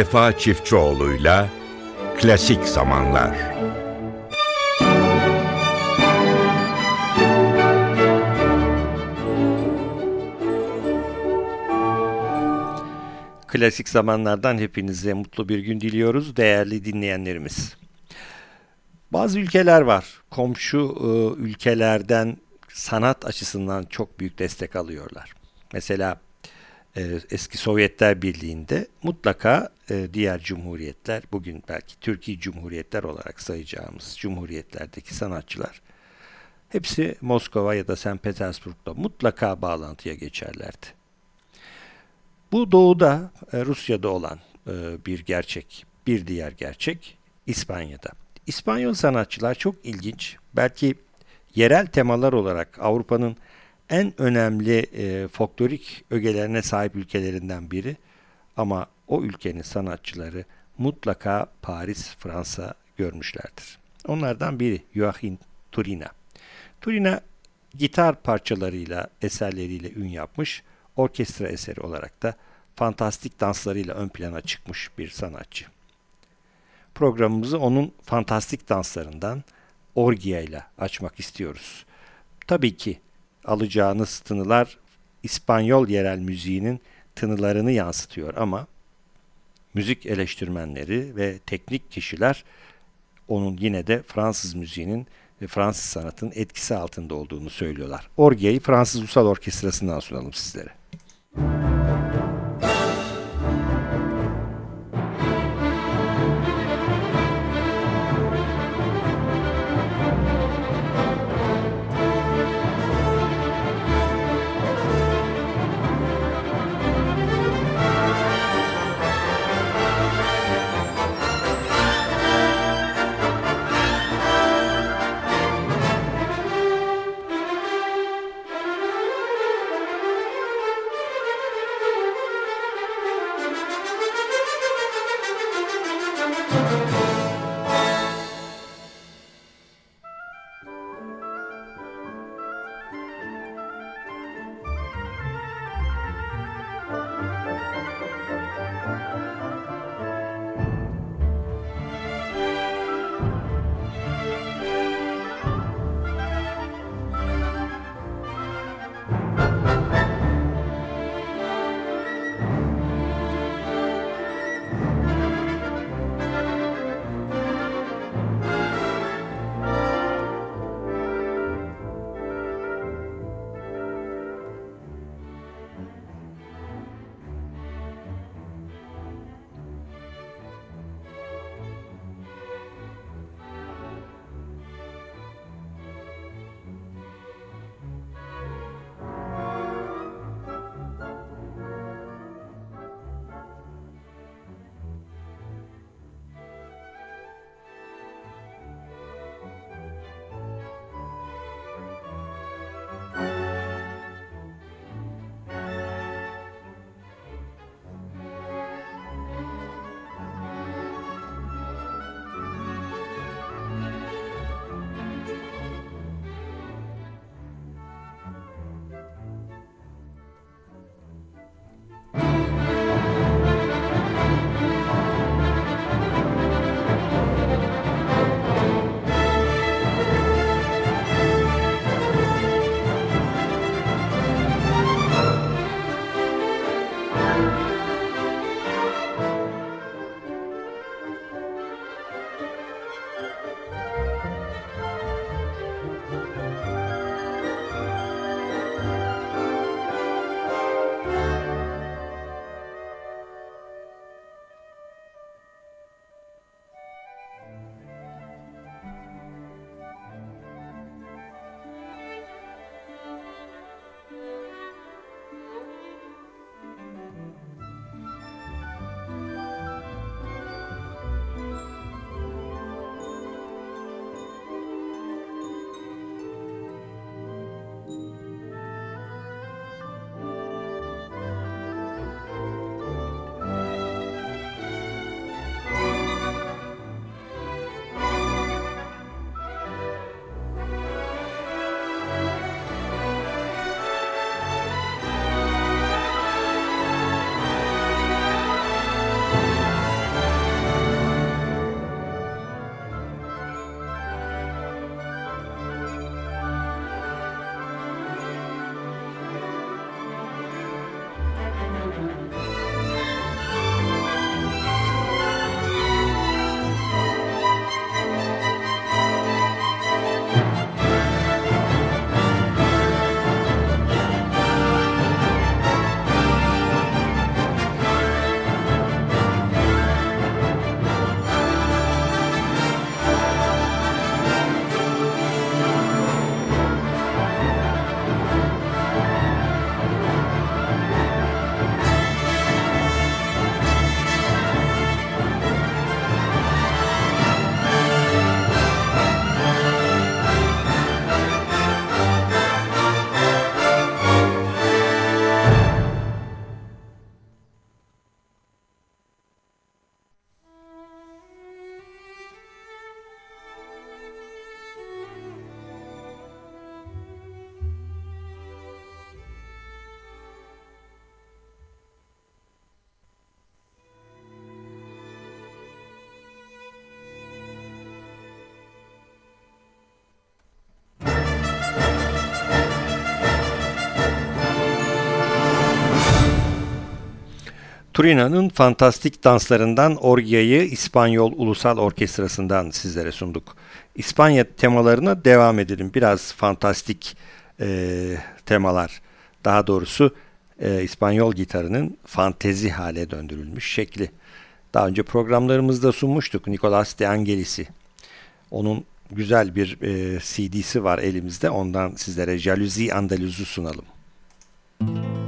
Vefa Çiftçioğlu'yla Klasik Zamanlar Klasik zamanlardan hepinize mutlu bir gün diliyoruz değerli dinleyenlerimiz. Bazı ülkeler var. Komşu e, ülkelerden sanat açısından çok büyük destek alıyorlar. Mesela eski Sovyetler Birliği'nde mutlaka e, diğer cumhuriyetler, bugün belki Türkiye Cumhuriyetler olarak sayacağımız cumhuriyetlerdeki sanatçılar hepsi Moskova ya da St. Petersburg'da mutlaka bağlantıya geçerlerdi. Bu doğuda, e, Rusya'da olan e, bir gerçek. Bir diğer gerçek İspanya'da. İspanyol sanatçılar çok ilginç. Belki yerel temalar olarak Avrupa'nın en önemli e, folklorik ögelerine sahip ülkelerinden biri. Ama o ülkenin sanatçıları mutlaka Paris, Fransa görmüşlerdir. Onlardan biri Joachim Turina. Turina gitar parçalarıyla, eserleriyle ün yapmış, orkestra eseri olarak da fantastik danslarıyla ön plana çıkmış bir sanatçı. Programımızı onun fantastik danslarından Orgia ile açmak istiyoruz. Tabii ki alacağınız tınılar İspanyol yerel müziğinin tınılarını yansıtıyor ama müzik eleştirmenleri ve teknik kişiler onun yine de Fransız müziğinin ve Fransız sanatının etkisi altında olduğunu söylüyorlar. Orgia'yı Fransız Ulusal Orkestrası'ndan sunalım sizlere. Müzik Turina'nın fantastik danslarından Orgia'yı İspanyol Ulusal Orkestrası'ndan sizlere sunduk. İspanya temalarına devam edelim. Biraz fantastik e, temalar. Daha doğrusu e, İspanyol gitarının fantezi hale döndürülmüş şekli. Daha önce programlarımızda sunmuştuk Nicolas de Angelis'i. Onun güzel bir e, CD'si var elimizde. Ondan sizlere Jalousie Andaluz'u sunalım. Müzik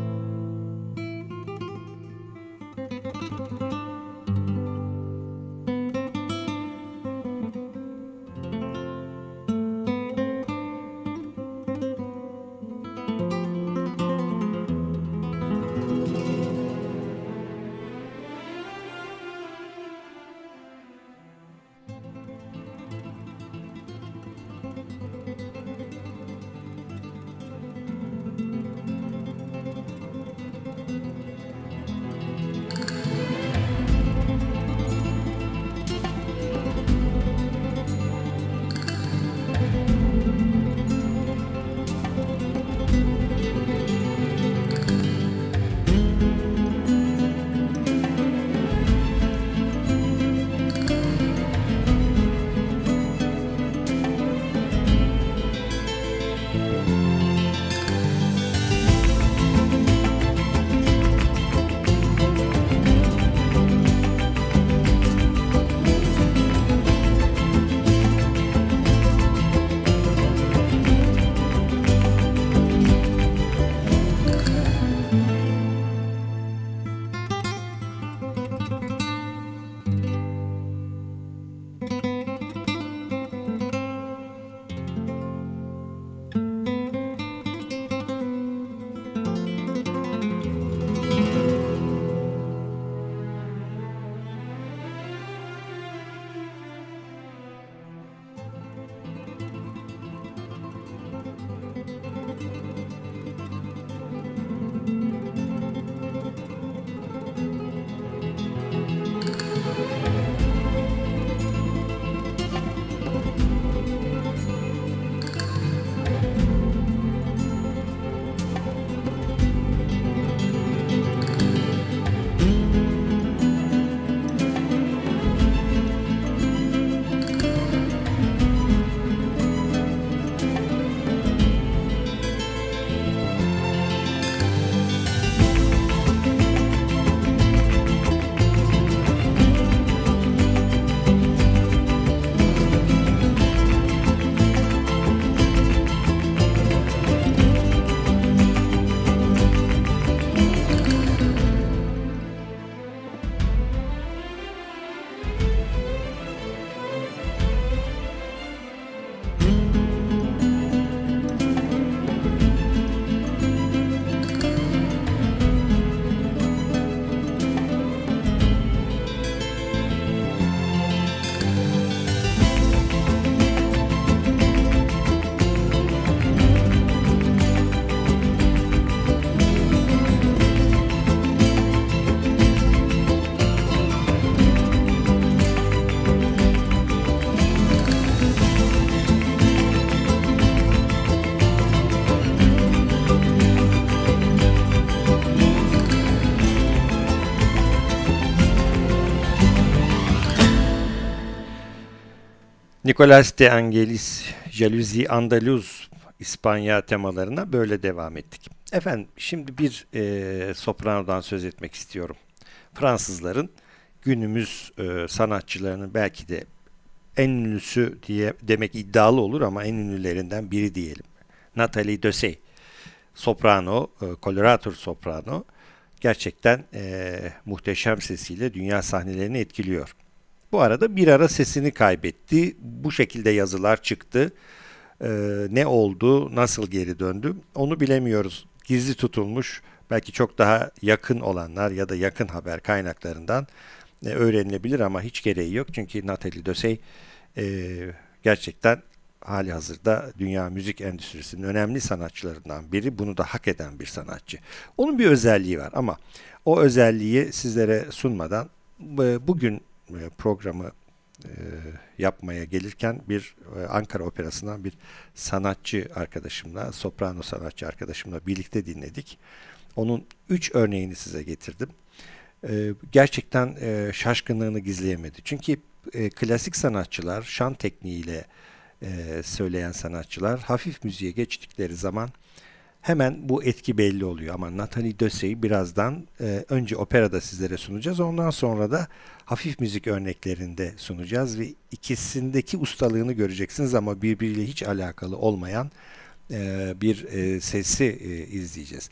Nicolas de Angelis, Jalousie Andaluz İspanya temalarına böyle devam ettik. Efendim şimdi bir e, sopranodan söz etmek istiyorum. Fransızların günümüz e, sanatçılarının belki de en ünlüsü diye demek iddialı olur ama en ünlülerinden biri diyelim. Nathalie Dessay. Soprano, e, koloratur soprano gerçekten e, muhteşem sesiyle dünya sahnelerini etkiliyor. Bu arada bir ara sesini kaybetti. Bu şekilde yazılar çıktı. Ee, ne oldu, nasıl geri döndü onu bilemiyoruz. Gizli tutulmuş belki çok daha yakın olanlar ya da yakın haber kaynaklarından e, öğrenilebilir ama hiç gereği yok. Çünkü Nathalie Dessay e, gerçekten hali hazırda dünya müzik endüstrisinin önemli sanatçılarından biri. Bunu da hak eden bir sanatçı. Onun bir özelliği var ama o özelliği sizlere sunmadan e, bugün programı e, yapmaya gelirken bir e, Ankara Operası'ndan bir sanatçı arkadaşımla, soprano sanatçı arkadaşımla birlikte dinledik. Onun üç örneğini size getirdim. e, gerçekten şaşkınlığını gizleyemedi. Çünkü klasik sanatçılar şan tekniğiyle söyleyen sanatçılar hafif müziğe geçtikleri zaman hemen bu etki belli oluyor. Ama Nathalie Dessay'i birazdan e, önce operada sizlere sunacağız. Ondan sonra da hafif müzik örneklerinde sunacağız ve ikisindeki ustalığını göreceksiniz ama birbiriyle hiç alakalı olmayan e, bir e, sesi e, izleyeceğiz.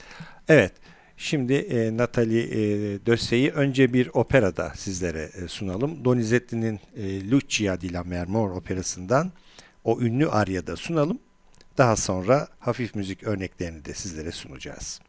Evet. Şimdi e, Nathalie e, Dösse'yi önce bir operada sizlere e, sunalım. Donizetti'nin e, Lucia di Lammermoor operasından o ünlü aryada sunalım. Daha sonra hafif müzik örneklerini de sizlere sunacağız.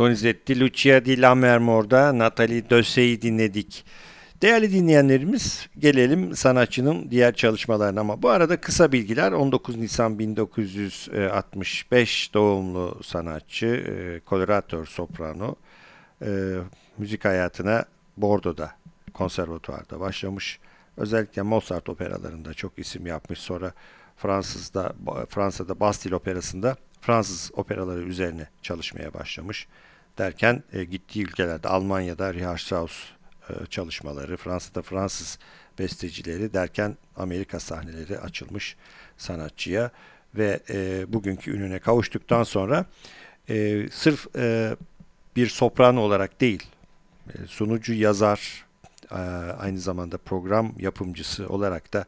Donizetti, Lucia di Lammermoor'da Natalie Dösse'yi dinledik. Değerli dinleyenlerimiz gelelim sanatçının diğer çalışmalarına ama bu arada kısa bilgiler 19 Nisan 1965 doğumlu sanatçı, e, koloratör soprano e, müzik hayatına Bordo'da konservatuvarda başlamış. Özellikle Mozart operalarında çok isim yapmış. Sonra Fransız'da Fransa'da Bastille Operası'nda Fransız operaları üzerine çalışmaya başlamış. Derken e, gittiği ülkelerde Almanya'da Richard Strauss e, çalışmaları, Fransa'da Fransız bestecileri derken Amerika sahneleri açılmış sanatçıya ve e, bugünkü ününe kavuştuktan sonra e, sırf e, bir soprano olarak değil, e, sunucu, yazar, e, aynı zamanda program yapımcısı olarak da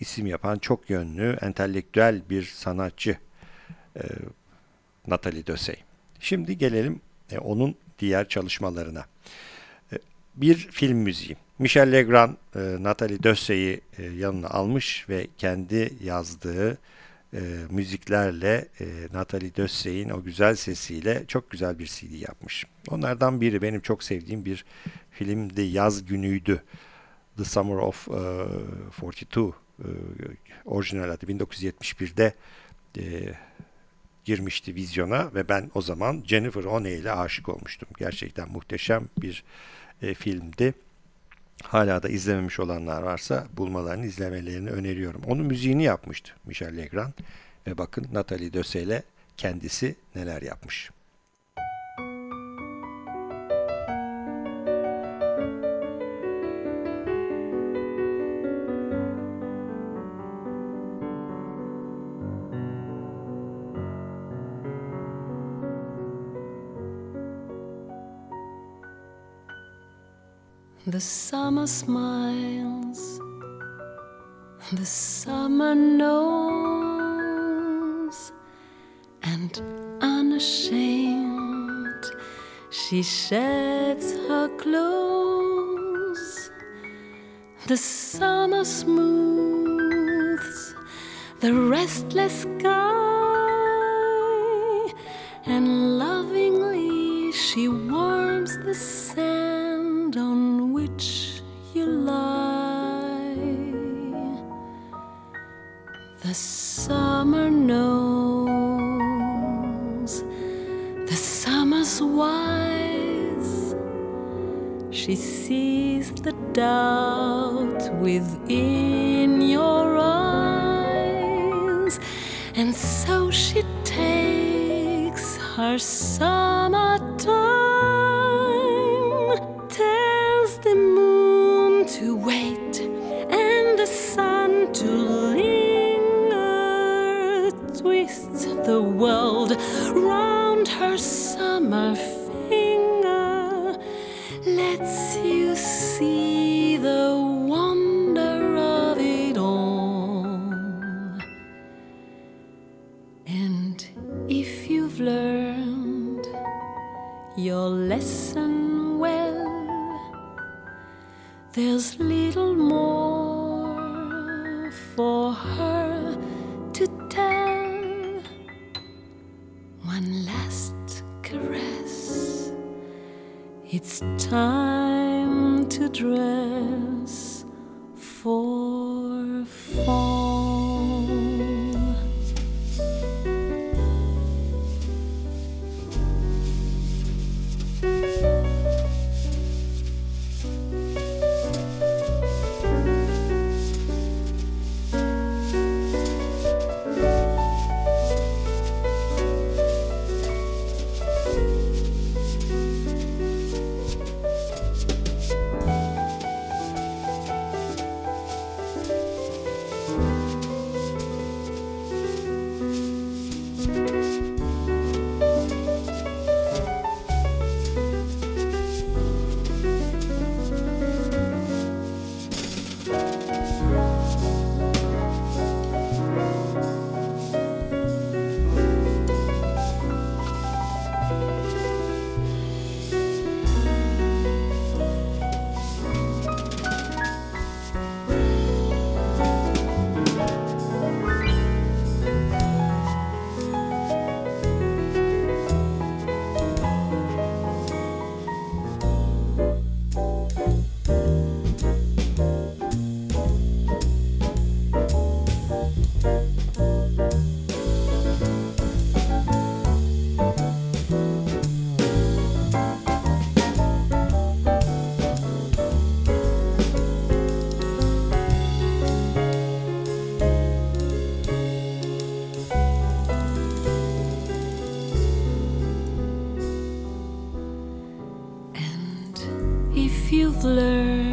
isim yapan çok yönlü, entelektüel bir sanatçı e, Nathalie Dösey. Şimdi gelelim e, onun diğer çalışmalarına. E, bir film müziği. Michel Legrand, e, Nathalie Dössey'i e, yanına almış ve kendi yazdığı e, müziklerle e, Nathalie Dössey'in o güzel sesiyle çok güzel bir CD yapmış. Onlardan biri benim çok sevdiğim bir filmdi Yaz Günüydü. The Summer of uh, 42 uh, orijinal adı 1971'de e, girmişti vizyona ve ben o zaman Jennifer Oney ile aşık olmuştum. Gerçekten muhteşem bir e, filmdi. Hala da izlememiş olanlar varsa bulmalarını izlemelerini öneriyorum. Onun müziğini yapmıştı Michel Legrand ve bakın Nathalie Döse ile kendisi neler yapmış. Summer smiles, the summer knows, and unashamed she sheds her clothes. The summer smooths the restless sky, Our summer time. you've learned.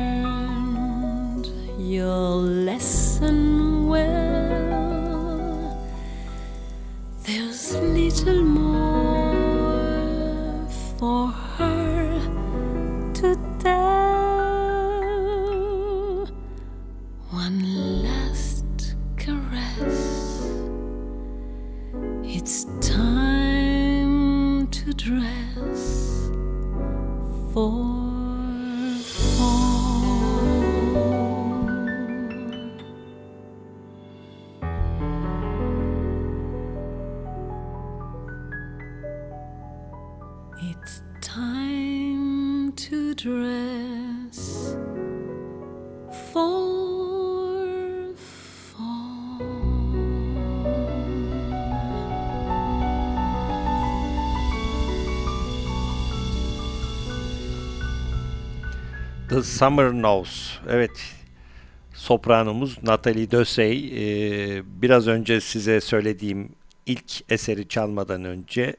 The Summer Knows. Evet. Sopranomuz Natalie Dösey. Ee, biraz önce size söylediğim ilk eseri çalmadan önce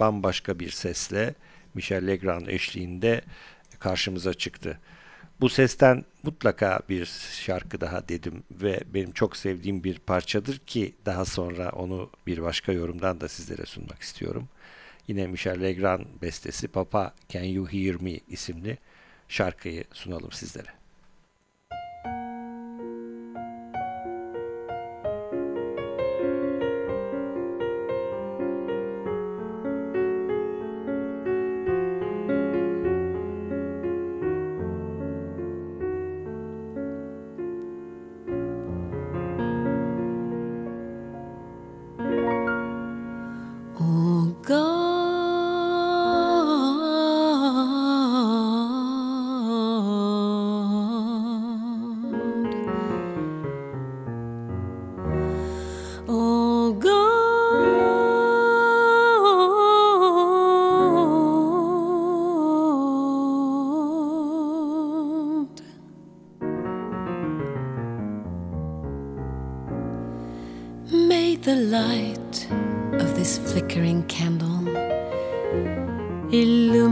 bambaşka bir sesle Michel Legrand eşliğinde karşımıza çıktı. Bu sesten mutlaka bir şarkı daha dedim ve benim çok sevdiğim bir parçadır ki daha sonra onu bir başka yorumdan da sizlere sunmak istiyorum. Yine Michel Legrand bestesi Papa Can You Hear Me isimli şarkıyı sunalım sizlere.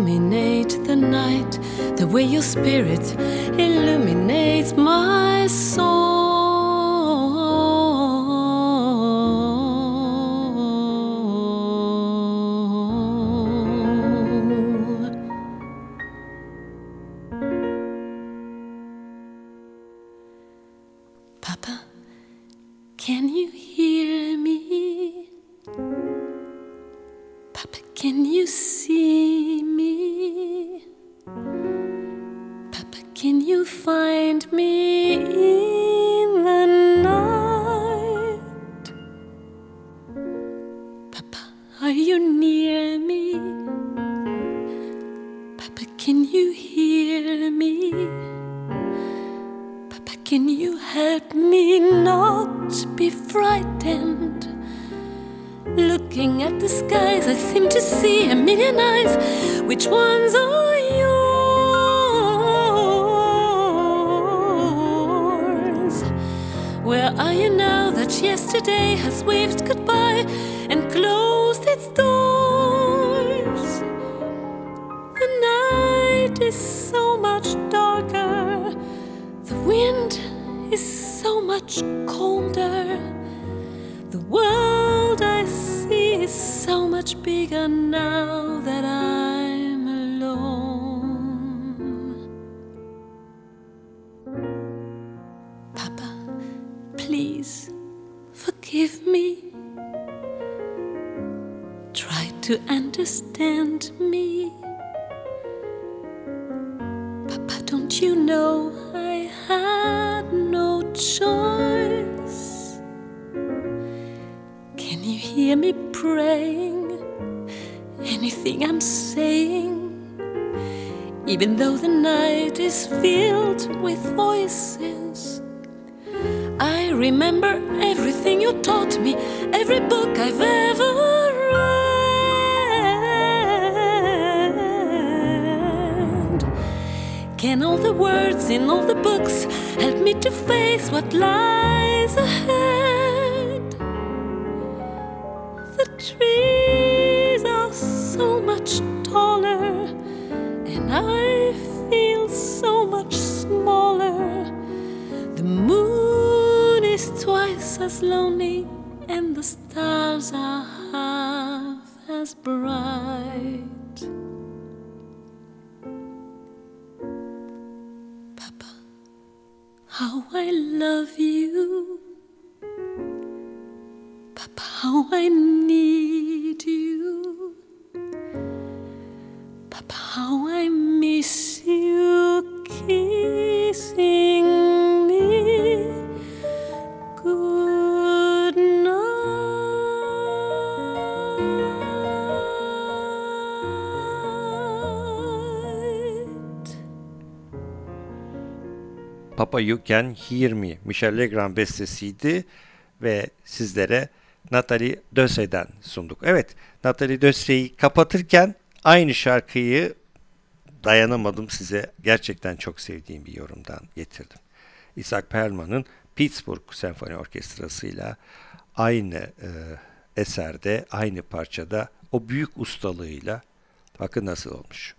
Illuminate the night the way your spirit illuminates my soul. Much colder. The world I see is so much bigger now that I'm alone. Papa, please forgive me. Try to understand me. Is filled with voices, I remember everything you taught me, every book I've ever read. Can all the words in all the books help me to face what lies as lonely, and the stars are half as bright. Papa, how I love you. Papa, how I need you. Papa, how I miss you kissing Papa You Can Hear Me Michel Legrand bestesiydi ve sizlere Nathalie Döse'den sunduk. Evet Nathalie Döse'yi kapatırken aynı şarkıyı dayanamadım size gerçekten çok sevdiğim bir yorumdan getirdim. Isaac Perlman'ın Pittsburgh Senfoni Orkestrası'yla aynı e, eserde, aynı parçada o büyük ustalığıyla bakın nasıl olmuş.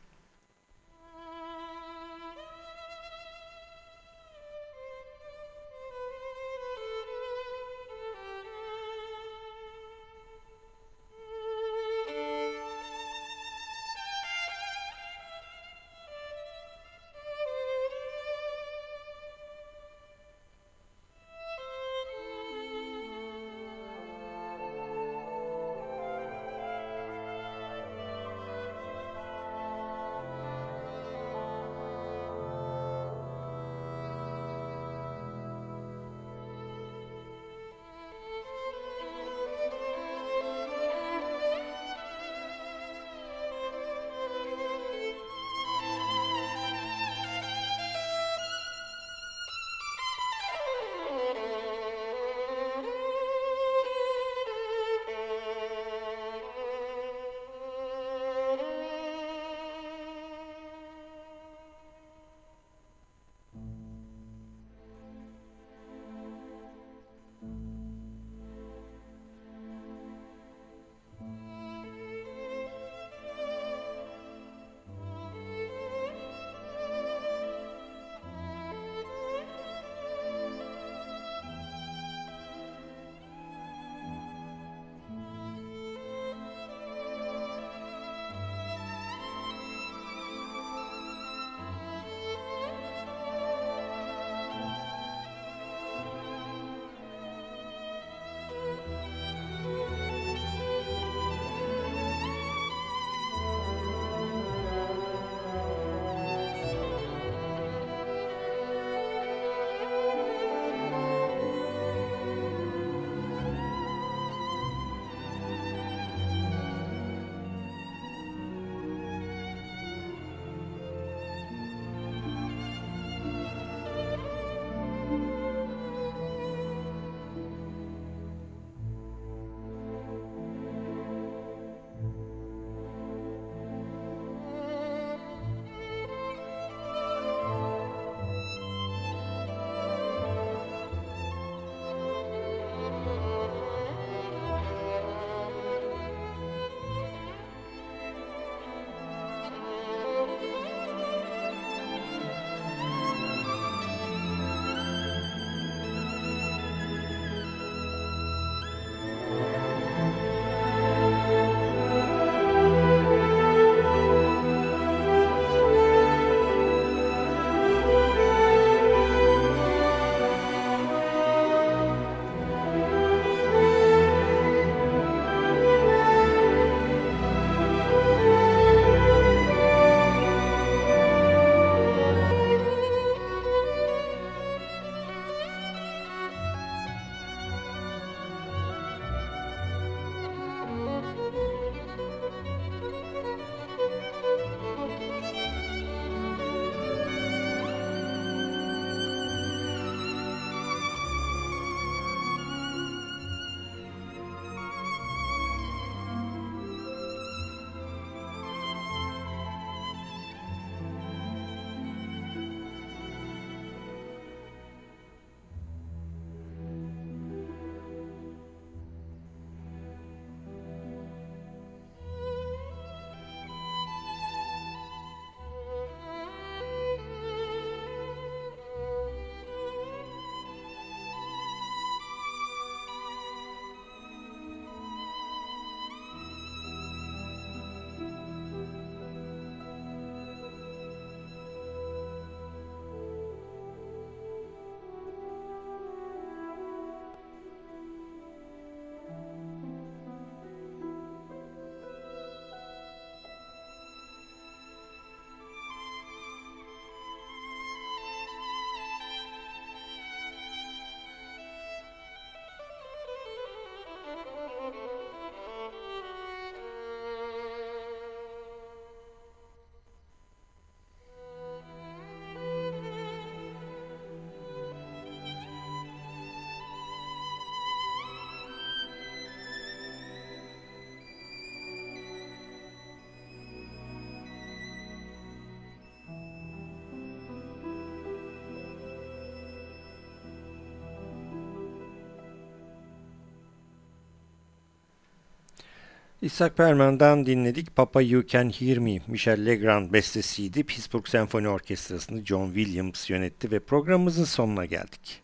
İshak Perman'dan dinledik. Papa You Can Hear Me, Michel Legrand bestesiydi. Pittsburgh Senfoni Orkestrası'nı John Williams yönetti ve programımızın sonuna geldik.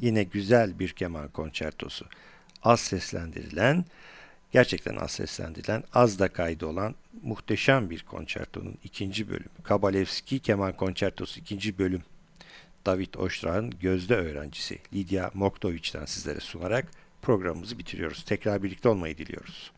Yine güzel bir keman konçertosu. Az seslendirilen, gerçekten az seslendirilen, az da kaydı olan muhteşem bir konçertonun ikinci bölümü. Kabalevski Keman Konçertosu ikinci bölüm. David Oştrah'ın gözde öğrencisi Lydia Moktoviç'ten sizlere sunarak programımızı bitiriyoruz. Tekrar birlikte olmayı diliyoruz.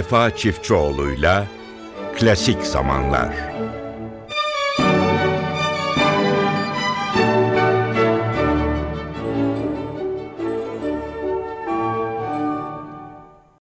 Vefa Çiftçioğlu'yla Klasik Zamanlar.